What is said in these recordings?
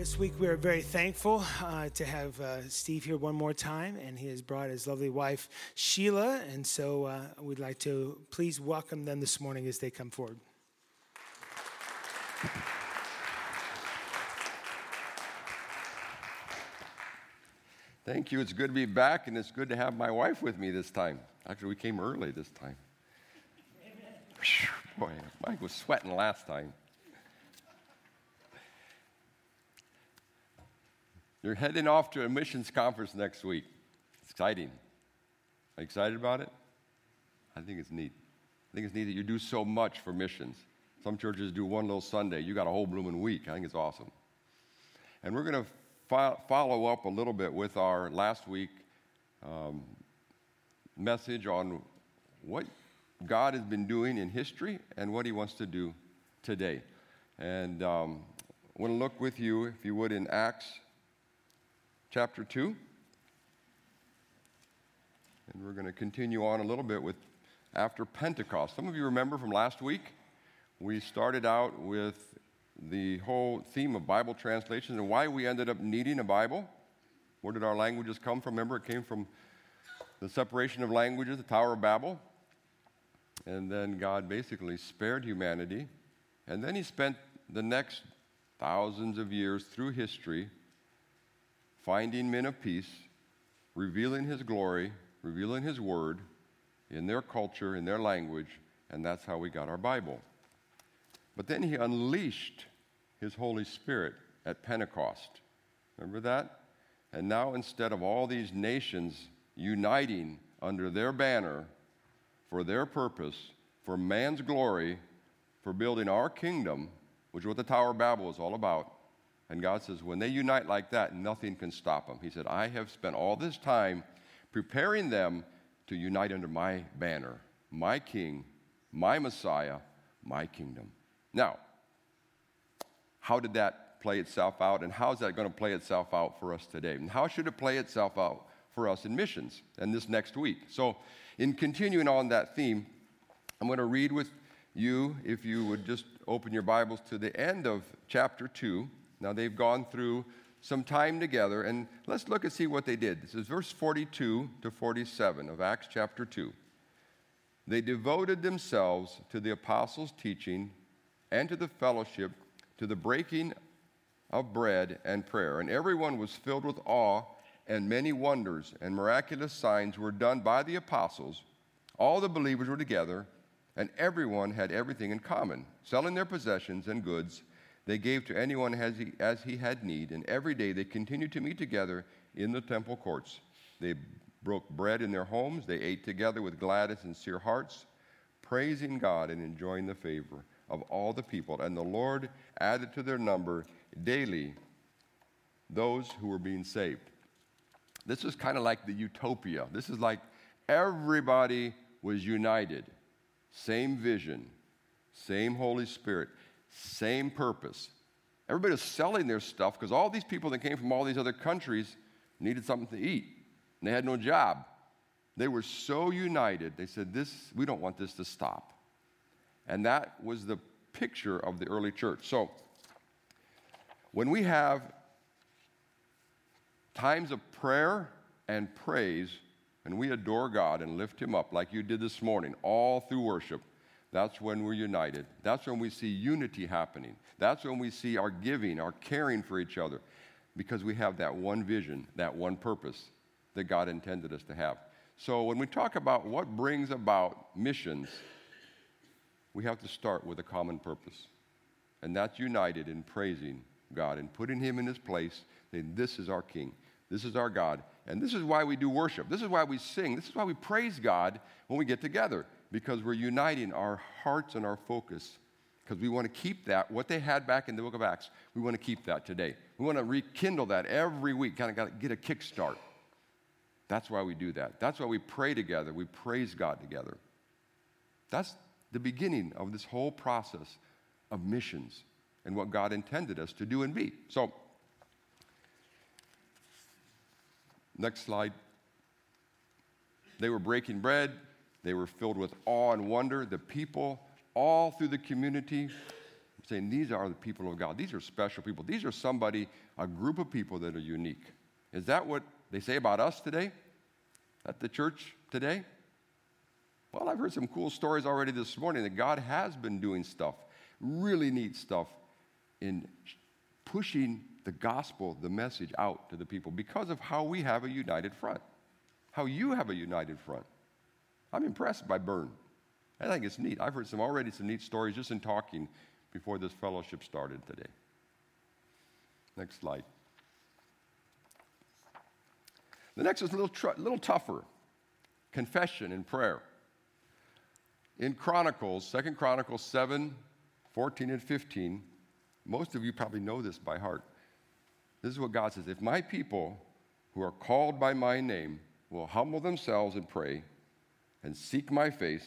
this week we are very thankful uh, to have uh, Steve here one more time, and he has brought his lovely wife Sheila. And so uh, we'd like to please welcome them this morning as they come forward. Thank you. It's good to be back, and it's good to have my wife with me this time. Actually, we came early this time. Boy, Mike was sweating last time. You're heading off to a missions conference next week. It's exciting. Are you excited about it? I think it's neat. I think it's neat that you do so much for missions. Some churches do one little Sunday. You got a whole blooming week. I think it's awesome. And we're going to fo- follow up a little bit with our last week um, message on what God has been doing in history and what He wants to do today. And um, I want to look with you, if you would, in Acts chapter 2. And we're going to continue on a little bit with after Pentecost. Some of you remember from last week, we started out with the whole theme of Bible translations and why we ended up needing a Bible. Where did our languages come from? Remember, it came from the separation of languages, the Tower of Babel. And then God basically spared humanity. And then He spent the next thousands of years through history finding men of peace, revealing his glory, revealing his word in their culture, in their language, and that's how we got our Bible. But then he unleashed his Holy Spirit at Pentecost. Remember that? And now, instead of all these nations uniting under their banner for their purpose, for man's glory, for building our kingdom, which is what the Tower of Babel is all about, and God says, when they unite like that, nothing can stop them. He said, I have spent all this time preparing them to unite under my banner, my king, my Messiah, my kingdom. Now, how did that play itself out, and how is that going to play itself out for us today? And how should it play itself out for us in missions and this next week? So, in continuing on that theme, I'm going to read with you, if you would just open your Bibles to the end of chapter 2 now they've gone through some time together, and let's look and see what they did. This is verse 42 to 47 of Acts chapter 2. They devoted themselves to the apostles' teaching and to the fellowship, to the breaking of bread and prayer. And everyone was filled with awe, and many wonders and miraculous signs were done by the apostles. All the believers were together, and everyone had everything in common, selling their possessions and goods they gave to anyone as he, as he had need, and every day they continued to meet together in the temple courts. They broke bread in their homes, they ate together with glad and sincere hearts, praising God and enjoying the favor of all the people. And the Lord added to their number daily those who were being saved. This is kind of like the utopia. This is like everybody was united, same vision, same Holy Spirit same purpose. Everybody was selling their stuff because all these people that came from all these other countries needed something to eat, and they had no job. They were so united, they said, This, we don't want this to stop. And that was the picture of the early church. So, when we have times of prayer and praise, and we adore God and lift Him up like you did this morning, all through worship, that's when we're united. That's when we see unity happening. That's when we see our giving, our caring for each other, because we have that one vision, that one purpose that God intended us to have. So when we talk about what brings about missions, we have to start with a common purpose. And that's united in praising God and putting Him in His place, saying, This is our King, this is our God. And this is why we do worship. This is why we sing. This is why we praise God when we get together because we're uniting our hearts and our focus because we want to keep that, what they had back in the book of Acts, we want to keep that today. We want to rekindle that every week, kind of get a kickstart. That's why we do that. That's why we pray together, we praise God together. That's the beginning of this whole process of missions and what God intended us to do and be. So, next slide. They were breaking bread, they were filled with awe and wonder. The people all through the community saying these are the people of God. These are special people. These are somebody, a group of people that are unique. Is that what they say about us today? At the church today? Well, I've heard some cool stories already this morning that God has been doing stuff, really neat stuff, in pushing the gospel, the message out to the people because of how we have a united front, how you have a united front. I'm impressed by Berne. I think it's neat. I've heard some already some neat stories just in talking before this fellowship started today. Next slide. The next is a little, tr- little tougher confession and prayer. In Chronicles, Second Chronicles 7 14 and 15, most of you probably know this by heart. This is what God says If my people who are called by my name will humble themselves and pray and seek my face,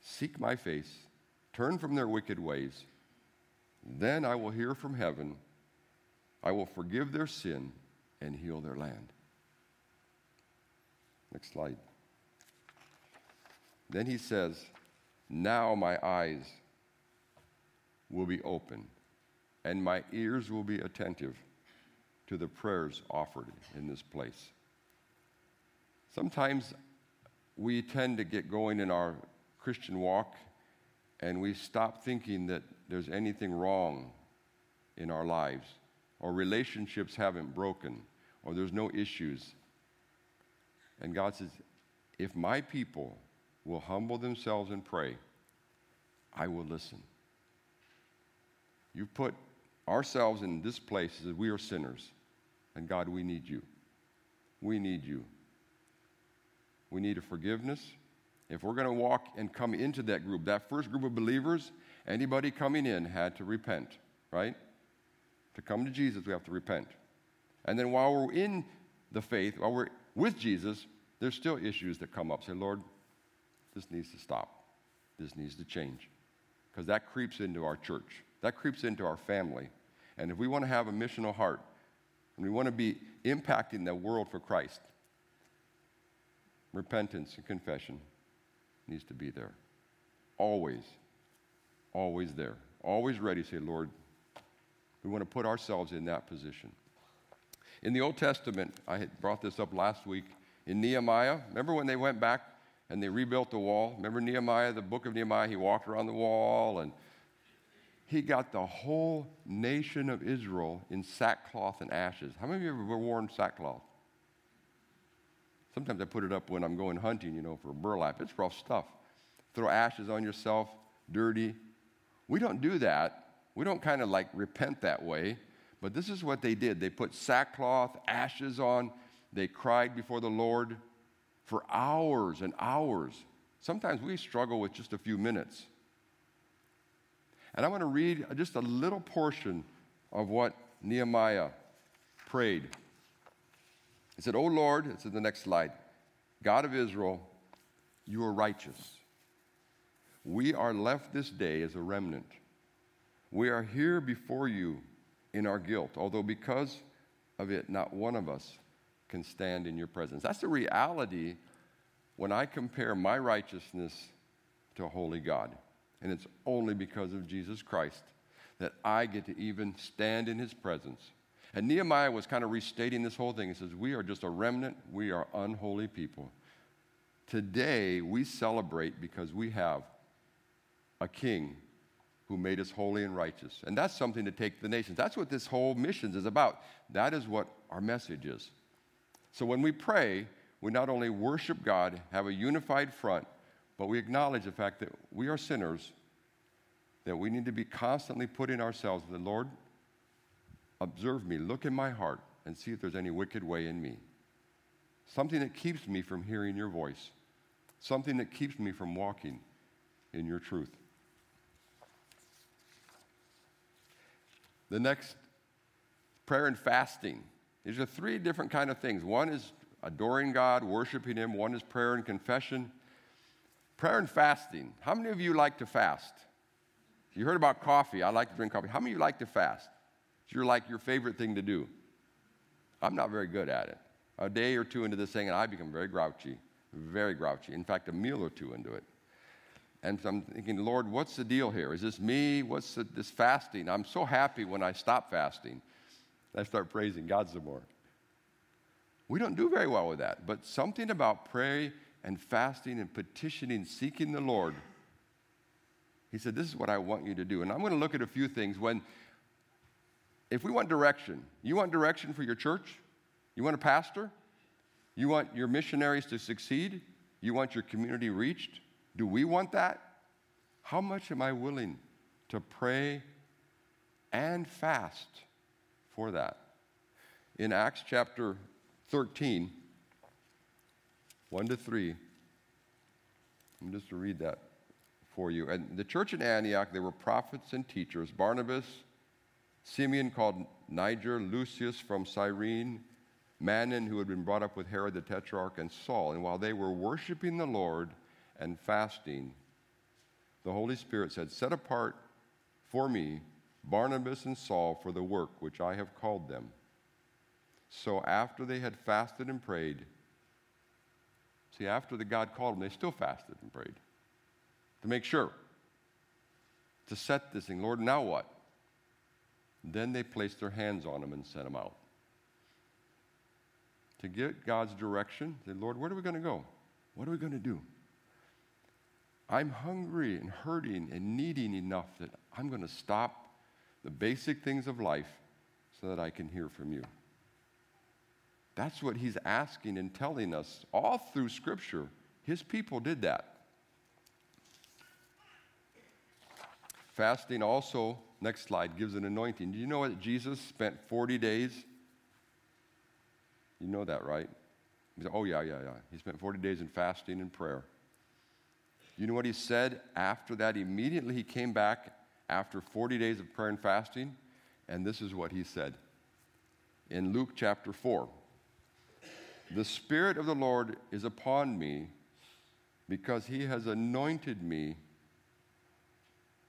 seek my face, turn from their wicked ways, then I will hear from heaven, I will forgive their sin and heal their land. Next slide. Then he says, Now my eyes will be open and my ears will be attentive to the prayers offered in this place. Sometimes we tend to get going in our Christian walk and we stop thinking that there's anything wrong in our lives or relationships haven't broken or there's no issues. And God says, if my people will humble themselves and pray, I will listen. You've put ourselves in this place as we are sinners. And God, we need you. We need you. We need a forgiveness. If we're going to walk and come into that group, that first group of believers, anybody coming in had to repent, right? To come to Jesus, we have to repent. And then while we're in the faith, while we're with Jesus, there's still issues that come up. Say, Lord, this needs to stop. This needs to change. Because that creeps into our church, that creeps into our family. And if we want to have a missional heart, and we want to be impacting the world for Christ, repentance and confession needs to be there. Always, always there. Always ready say, Lord, we want to put ourselves in that position. In the Old Testament, I had brought this up last week in Nehemiah. Remember when they went back and they rebuilt the wall? Remember Nehemiah, the book of Nehemiah? He walked around the wall and he got the whole nation of Israel in sackcloth and ashes. How many of you ever worn sackcloth? Sometimes I put it up when I'm going hunting, you know, for burlap. It's rough stuff. Throw ashes on yourself, dirty. We don't do that. We don't kind of like repent that way. But this is what they did they put sackcloth, ashes on, they cried before the Lord for hours and hours. Sometimes we struggle with just a few minutes. And I want to read just a little portion of what Nehemiah prayed. He said, O Lord, it's in the next slide, God of Israel, you are righteous. We are left this day as a remnant. We are here before you in our guilt, although because of it, not one of us can stand in your presence. That's the reality when I compare my righteousness to a holy God. And it's only because of Jesus Christ that I get to even stand in his presence. And Nehemiah was kind of restating this whole thing. He says, We are just a remnant, we are unholy people. Today, we celebrate because we have a king who made us holy and righteous. And that's something to take to the nations. That's what this whole missions is about. That is what our message is. So when we pray, we not only worship God, have a unified front, but we acknowledge the fact that we are sinners, that we need to be constantly putting ourselves, the Lord, observe me, look in my heart, and see if there's any wicked way in me. Something that keeps me from hearing your voice, something that keeps me from walking in your truth. The next, prayer and fasting. These are three different kind of things. One is adoring God, worshiping Him. One is prayer and confession. Prayer and fasting. How many of you like to fast? You heard about coffee. I like to drink coffee. How many of you like to fast? It's your like your favorite thing to do. I'm not very good at it. A day or two into this thing, and I become very grouchy, very grouchy. In fact, a meal or two into it. And so I'm thinking, Lord, what's the deal here? Is this me? What's the, this fasting? I'm so happy when I stop fasting. I start praising God some more. We don't do very well with that, but something about prayer and fasting and petitioning, seeking the Lord. He said, This is what I want you to do. And I'm going to look at a few things. When, if we want direction, you want direction for your church? You want a pastor? You want your missionaries to succeed? You want your community reached? Do we want that? How much am I willing to pray and fast for that? In Acts chapter 13, 1 to 3, I'm just to read that for you. And the church in Antioch, there were prophets and teachers Barnabas, Simeon called Niger, Lucius from Cyrene, Manaen, who had been brought up with Herod the Tetrarch, and Saul. And while they were worshiping the Lord and fasting, the Holy Spirit said, Set apart for me Barnabas and Saul for the work which I have called them. So after they had fasted and prayed, see, after the God called them, they still fasted and prayed to make sure, to set this thing. Lord, now what? Then they placed their hands on him and sent him out to get God's direction. Say, Lord, where are we going to go? What are we going to do? I'm hungry and hurting and needing enough that I'm going to stop the basic things of life so that I can hear from you. That's what he's asking and telling us all through Scripture. His people did that. Fasting also, next slide, gives an anointing. Do you know that Jesus spent 40 days you know that, right? Said, oh, yeah, yeah, yeah. He spent 40 days in fasting and prayer. You know what he said after that? Immediately he came back after 40 days of prayer and fasting, and this is what he said in Luke chapter 4 The Spirit of the Lord is upon me because he has anointed me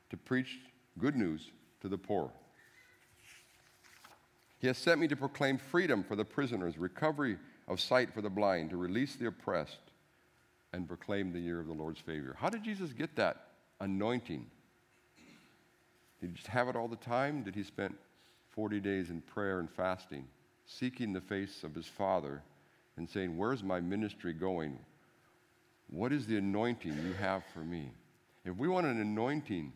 to preach good news to the poor. He has sent me to proclaim freedom for the prisoners, recovery of sight for the blind, to release the oppressed, and proclaim the year of the Lord's favor. How did Jesus get that anointing? Did he just have it all the time? Did he spend 40 days in prayer and fasting, seeking the face of his Father and saying, Where's my ministry going? What is the anointing you have for me? If we want an anointing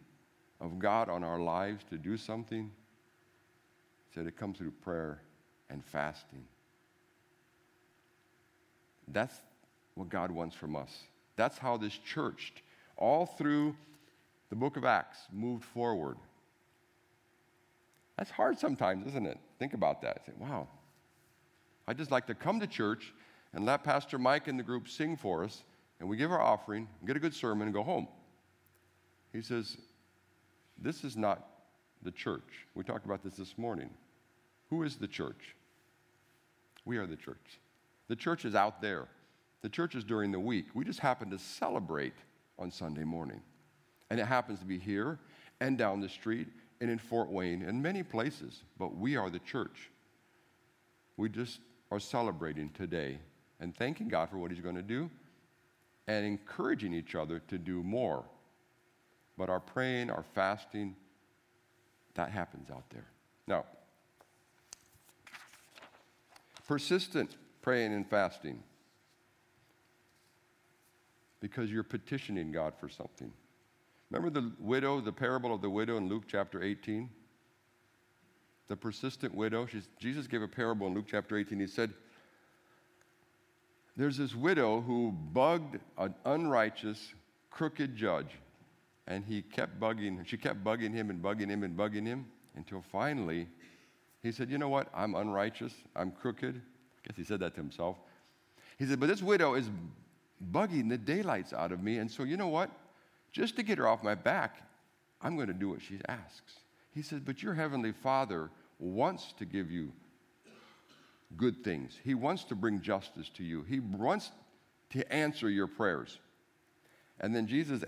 of God on our lives to do something, said it comes through prayer and fasting. That's what God wants from us. That's how this church, all through the book of Acts, moved forward. That's hard sometimes, isn't it? Think about that. Say, wow, I just like to come to church and let Pastor Mike and the group sing for us, and we give our offering, get a good sermon, and go home. He says, This is not the church. We talked about this this morning. Who is the church? We are the church. The church is out there. The church is during the week. We just happen to celebrate on Sunday morning. And it happens to be here and down the street and in Fort Wayne and many places, but we are the church. We just are celebrating today and thanking God for what He's going to do and encouraging each other to do more. But our praying, our fasting, that happens out there. Now, persistent praying and fasting because you're petitioning God for something. Remember the widow, the parable of the widow in Luke chapter 18? The persistent widow. Jesus gave a parable in Luke chapter 18. He said, There's this widow who bugged an unrighteous, crooked judge. And he kept bugging, she kept bugging him and bugging him and bugging him until finally he said, You know what? I'm unrighteous. I'm crooked. I guess he said that to himself. He said, But this widow is bugging the daylights out of me. And so, you know what? Just to get her off my back, I'm going to do what she asks. He said, But your heavenly Father wants to give you good things. He wants to bring justice to you. He wants to answer your prayers. And then Jesus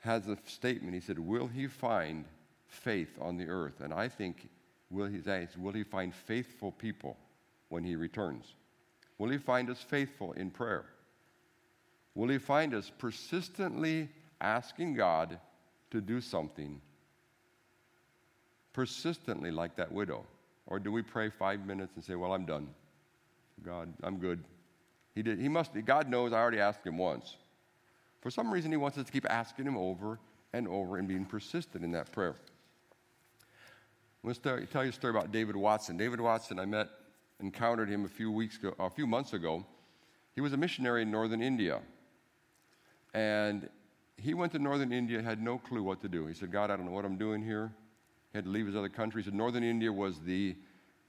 has a statement. He said, Will he find faith on the earth? And I think will he, will he find faithful people when he returns? Will he find us faithful in prayer? Will he find us persistently asking God to do something persistently like that widow? Or do we pray five minutes and say, Well, I'm done? God, I'm good. He did. He must. God knows. I already asked him once. For some reason, he wants us to keep asking him over and over and being persistent in that prayer. I'm going to tell you a story about David Watson. David Watson, I met, encountered him a few weeks ago, a few months ago. He was a missionary in northern India, and he went to northern India, had no clue what to do. He said, "God, I don't know what I'm doing here." He had to leave his other country. He said, "Northern India was the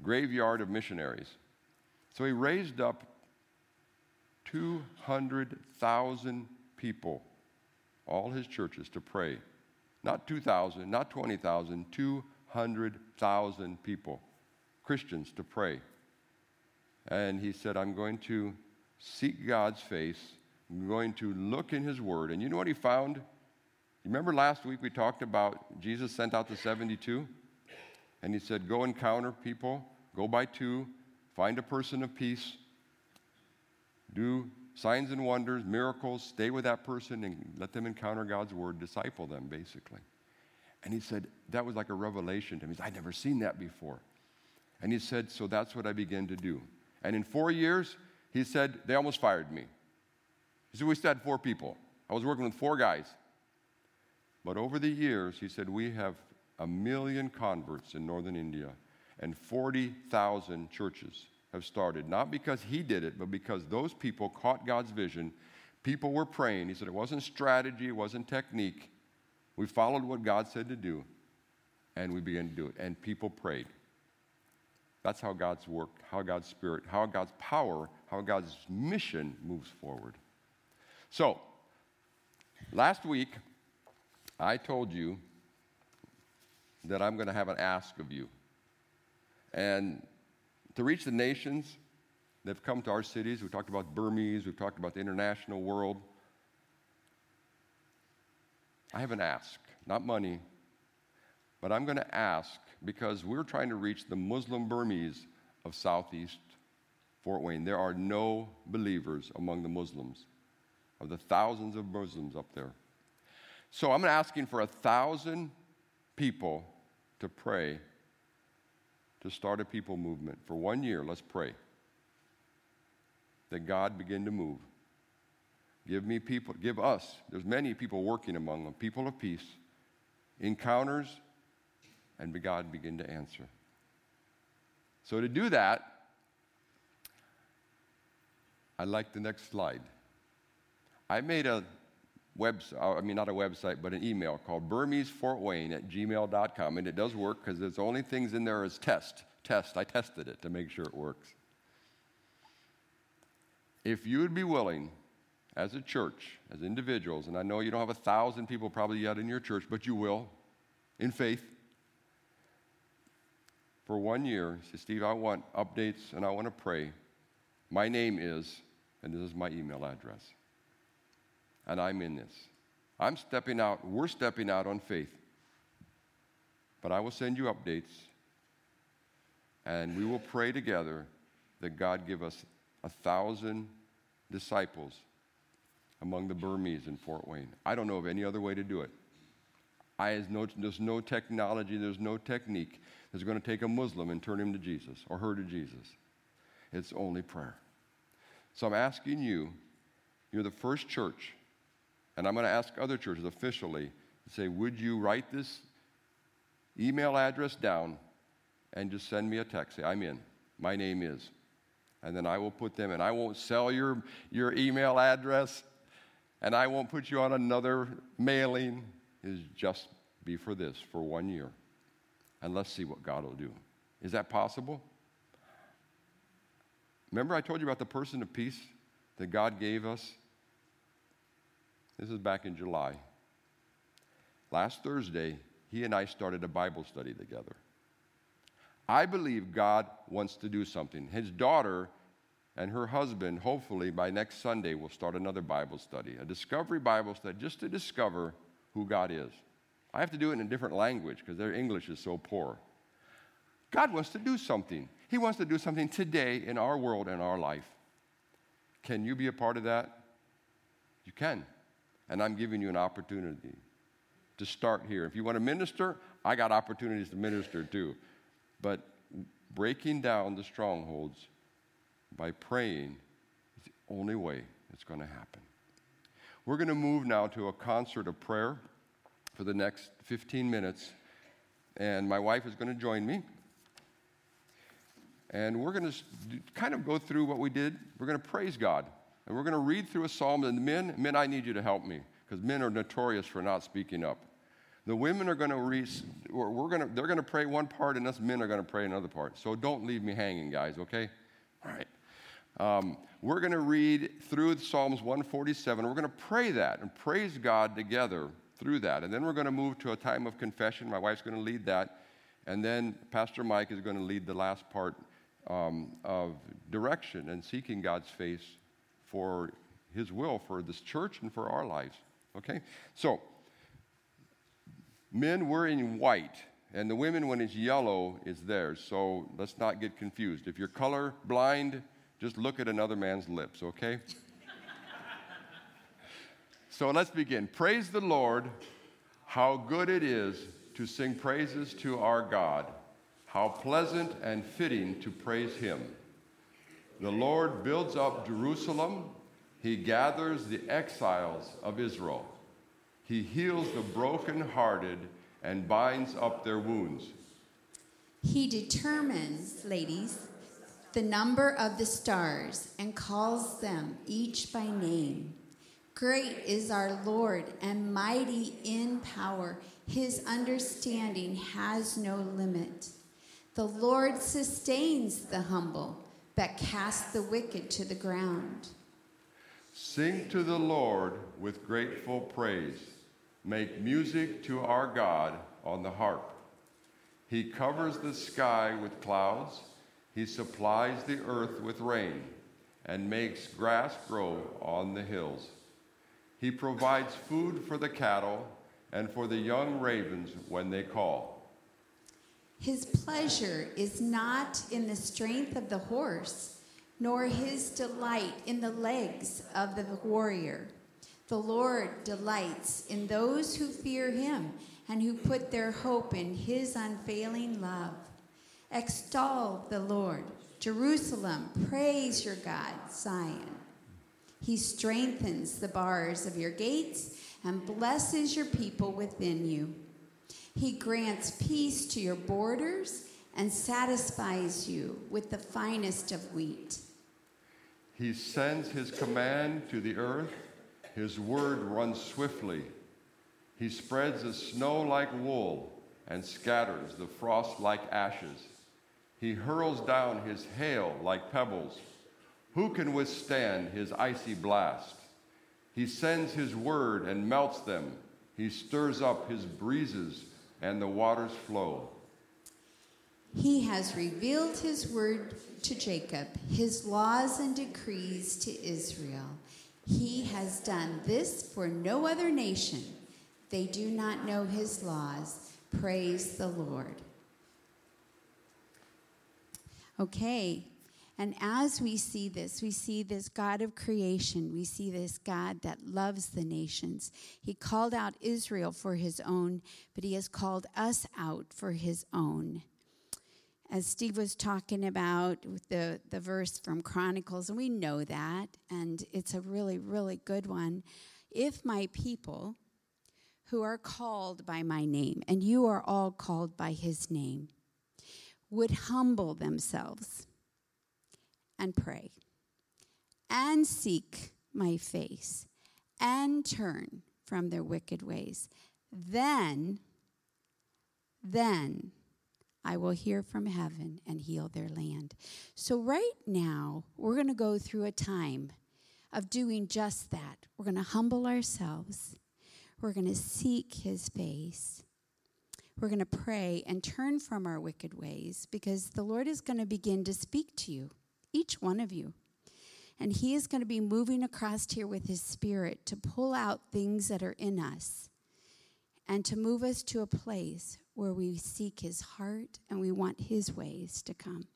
graveyard of missionaries." So he raised up 200,000 people, all his churches, to pray. Not 2,000, not 20,000, 200,000 people, Christians, to pray. And he said, I'm going to seek God's face. I'm going to look in his word. And you know what he found? Remember last week we talked about Jesus sent out the 72? And he said, Go encounter people, go by two, find a person of peace, do signs and wonders, miracles, stay with that person and let them encounter God's word, disciple them, basically. And he said, that was like a revelation to me. Said, I'd never seen that before. And he said, so that's what I began to do. And in four years, he said, they almost fired me. He said, we still had four people. I was working with four guys. But over the years, he said, we have a million converts in northern India and 40,000 churches have started, not because he did it, but because those people caught God's vision. People were praying. He said it wasn't strategy, it wasn't technique. We followed what God said to do, and we began to do it. And people prayed. That's how God's work, how God's spirit, how God's power, how God's mission moves forward. So, last week, I told you that I'm going to have an ask of you. And to reach the nations that have come to our cities. We've talked about Burmese, we've talked about the international world. I have an ask, not money, but I'm going to ask because we're trying to reach the Muslim Burmese of Southeast Fort Wayne. There are no believers among the Muslims, of the thousands of Muslims up there. So I'm asking for a thousand people to pray to start a people movement. For one year, let's pray that God begin to move. Give me people, give us, there's many people working among them, people of peace, encounters, and God begin to answer. So to do that, I like the next slide. I made a website, uh, I mean, not a website, but an email called burmesefortwayne at gmail.com. And it does work because there's only things in there as test. Test. I tested it to make sure it works. If you would be willing, as a church, as individuals, and I know you don't have a thousand people probably yet in your church, but you will, in faith, for one year, say, Steve, I want updates and I want to pray. My name is, and this is my email address and I'm in this. I'm stepping out, we're stepping out on faith. But I will send you updates, and we will pray together that God give us a thousand disciples among the Burmese in Fort Wayne. I don't know of any other way to do it. I, no, there's no technology, there's no technique that's going to take a Muslim and turn him to Jesus or her to Jesus. It's only prayer. So I'm asking you, you're the first church and I'm going to ask other churches officially to say, would you write this email address down and just send me a text? Say, I'm in. My name is. And then I will put them in. I won't sell your, your email address and I won't put you on another mailing. Is just be for this for one year. And let's see what God will do. Is that possible? Remember, I told you about the person of peace that God gave us this is back in July. Last Thursday, he and I started a Bible study together. I believe God wants to do something. His daughter and her husband, hopefully by next Sunday, will start another Bible study, a discovery Bible study, just to discover who God is. I have to do it in a different language because their English is so poor. God wants to do something. He wants to do something today in our world and our life. Can you be a part of that? You can. And I'm giving you an opportunity to start here. If you want to minister, I got opportunities to minister too. But breaking down the strongholds by praying is the only way it's going to happen. We're going to move now to a concert of prayer for the next 15 minutes, and my wife is going to join me. And we're going to kind of go through what we did. We're going to praise God. And we're going to read through a psalm. And men, men, I need you to help me because men are notorious for not speaking up. The women are going to read, we're going to, they're going to pray one part, and us men are going to pray another part. So don't leave me hanging, guys, okay? All right. Um, we're going to read through Psalms 147. We're going to pray that and praise God together through that. And then we're going to move to a time of confession. My wife's going to lead that. And then Pastor Mike is going to lead the last part um, of direction and seeking God's face for His will for this church and for our lives. Okay? So, men, we're in white. And the women, when it's yellow, is theirs. So let's not get confused. If you're color blind, just look at another man's lips, okay? so let's begin. Praise the Lord. How good it is to sing praises to our God. How pleasant and fitting to praise Him. The Lord builds up Jerusalem, He gathers the exiles of Israel. He heals the brokenhearted and binds up their wounds. He determines, ladies, the number of the stars and calls them each by name. Great is our Lord and mighty in power. His understanding has no limit. The Lord sustains the humble, but cast the wicked to the ground. Sing to the Lord with grateful praise. Make music to our God on the harp. He covers the sky with clouds he supplies the earth with rain and makes grass grow on the hills. He provides food for the cattle and for the young ravens when they call. His pleasure is not in the strength of the horse, nor his delight in the legs of the warrior. The Lord delights in those who fear him and who put their hope in his unfailing love. Extol the Lord. Jerusalem, praise your God, Zion. He strengthens the bars of your gates and blesses your people within you. He grants peace to your borders and satisfies you with the finest of wheat. He sends his command to the earth, his word runs swiftly. He spreads the snow like wool and scatters the frost like ashes. He hurls down his hail like pebbles. Who can withstand his icy blast? He sends his word and melts them. He stirs up his breezes, and the waters flow. He has revealed his word to Jacob, his laws and decrees to Israel. He has done this for no other nation. They do not know his laws. Praise the Lord. Okay. And as we see this, we see this God of creation. We see this God that loves the nations. He called out Israel for his own, but he has called us out for his own. As Steve was talking about the, the verse from Chronicles, and we know that, and it's a really, really good one. If my people who are called by my name, and you are all called by his name, would humble themselves and pray and seek my face and turn from their wicked ways, then, then I will hear from heaven and heal their land. So, right now, we're going to go through a time of doing just that. We're going to humble ourselves, we're going to seek his face, we're going to pray and turn from our wicked ways because the Lord is going to begin to speak to you, each one of you. And He is going to be moving across here with His Spirit to pull out things that are in us and to move us to a place where we seek His heart and we want His ways to come.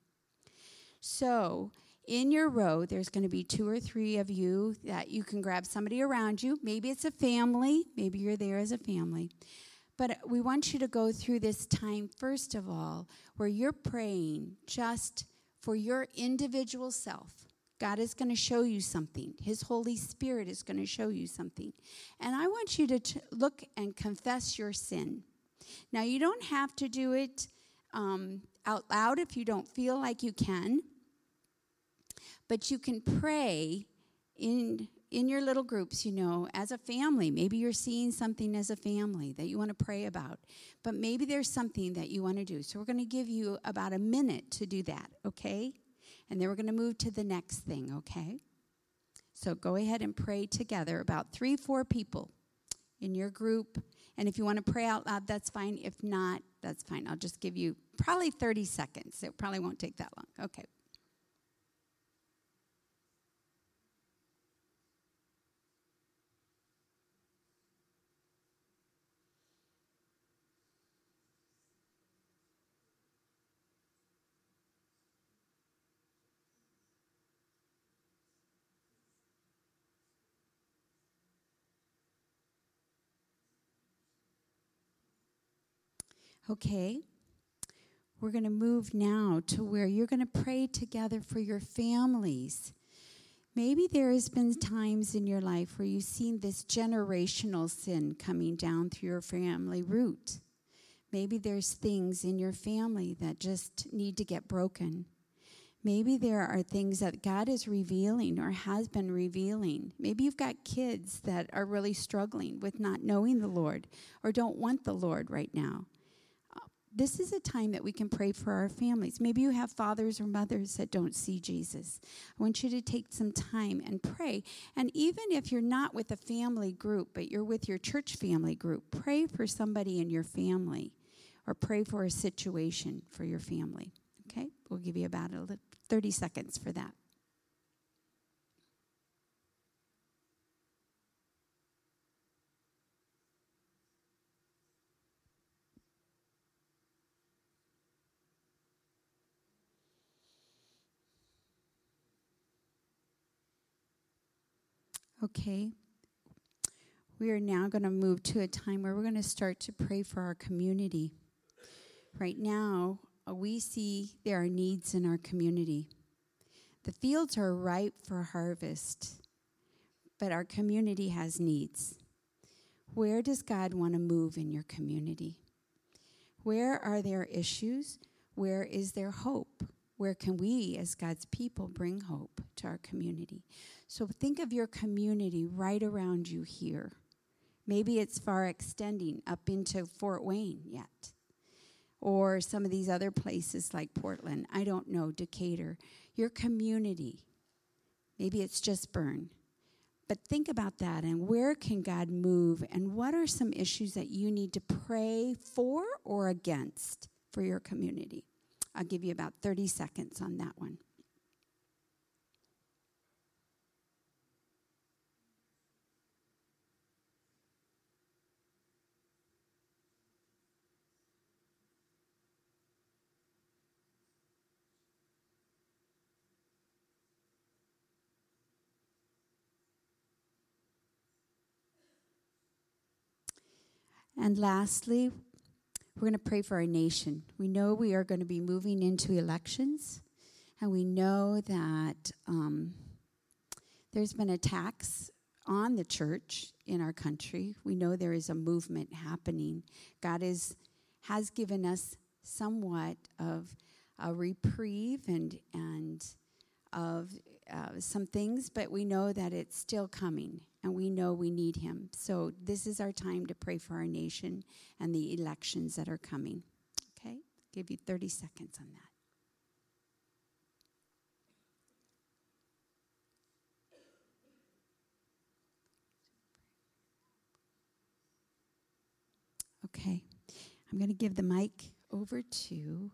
So, in your row, there's going to be two or three of you that you can grab somebody around you. Maybe it's a family, maybe you're there as a family. But we want you to go through this time, first of all, where you're praying just for your individual self. God is going to show you something. His Holy Spirit is going to show you something. And I want you to t- look and confess your sin. Now, you don't have to do it um, out loud if you don't feel like you can, but you can pray in in your little groups, you know, as a family. Maybe you're seeing something as a family that you want to pray about, but maybe there's something that you want to do. So we're going to give you about a minute to do that, okay? And then we're going to move to the next thing, okay? So go ahead and pray together, about three, four people in your group. And if you want to pray out loud, that's fine. If not, that's fine. I'll just give you probably 30 seconds. It probably won't take that long. Okay. Okay. We're going to move now to where you're going to pray together for your families. Maybe there has been times in your life where you've seen this generational sin coming down through your family root. Maybe there's things in your family that just need to get broken. Maybe there are things that God is revealing or has been revealing. Maybe you've got kids that are really struggling with not knowing the Lord or don't want the Lord right now this is a time that we can pray for our families. Maybe you have fathers or mothers that don't see Jesus. I want you to take some time and pray. And even if you're not with a family group, but you're with your church family group, pray for somebody in your family or pray for a situation for your family. Okay? We'll give you about 30 seconds for that. Okay. We are now going to move to a time where we're going to start to pray for our community. Right now, uh, we see there are needs in our community. The fields are ripe for harvest, but our community has needs. Where does God want to move in your community? Where are there issues? Where is there hope? Where can we, as God's people, bring hope to our community? So think of your community right around you here. Maybe it's far extending up into Fort Wayne yet, or some of these other places like Portland. I don't know, Decatur. Your community. Maybe it's just Berne. But think about that and where can God move and what are some issues that you need to pray for or against for your community? I'll give you about 30 seconds on that one. And lastly, we're going to pray for our nation. We know we are going to be moving into elections, and we know that um, there's been attacks on the church in our country. We know there is a movement happening. God is, has given us somewhat of a reprieve and, and of uh, some things, but we know that it's still coming and we know we need him. So this is our time to pray for our nation and the elections that are coming. Okay? Give you 30 seconds on that. Okay. I'm going to give the mic over to.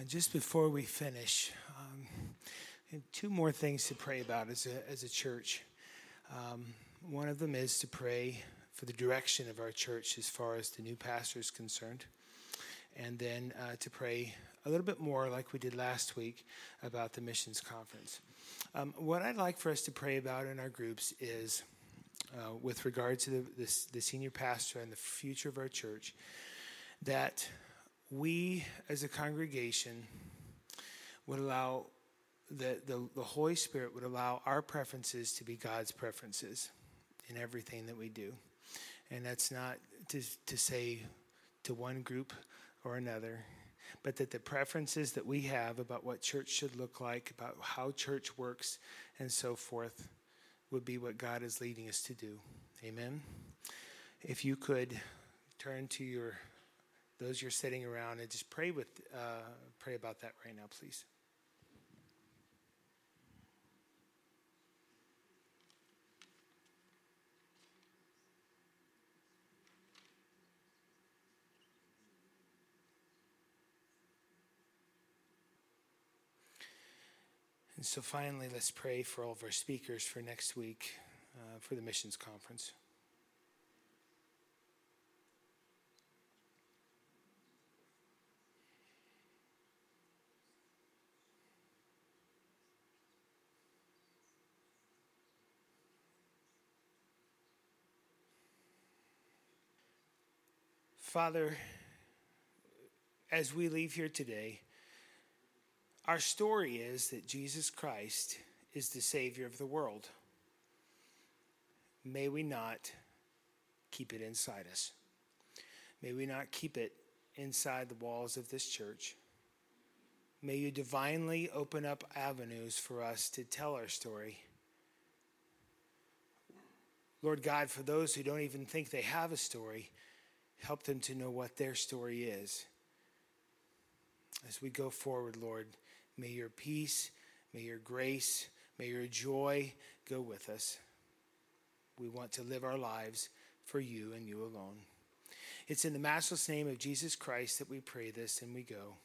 Uh, just before we finish, um, two more things to pray about as a, as a church. Um, one of them is to pray for the direction of our church as far as the new pastor is concerned, and then uh, to pray a little bit more, like we did last week, about the missions conference. Um, what I'd like for us to pray about in our groups is, uh, with regard to the, the, the senior pastor and the future of our church, that we as a congregation would allow the, the, the Holy Spirit would allow our preferences to be God's preferences in everything that we do. And that's not to, to say to one group or another, but that the preferences that we have about what church should look like, about how church works, and so forth, would be what God is leading us to do. Amen. If you could turn to your those you're sitting around and just pray with uh, pray about that right now, please. And so finally, let's pray for all of our speakers for next week uh, for the missions conference. Father, as we leave here today, our story is that Jesus Christ is the Savior of the world. May we not keep it inside us. May we not keep it inside the walls of this church. May you divinely open up avenues for us to tell our story. Lord God, for those who don't even think they have a story, help them to know what their story is. As we go forward, Lord, May your peace, may your grace, may your joy go with us. We want to live our lives for you and you alone. It's in the matchless name of Jesus Christ that we pray this and we go.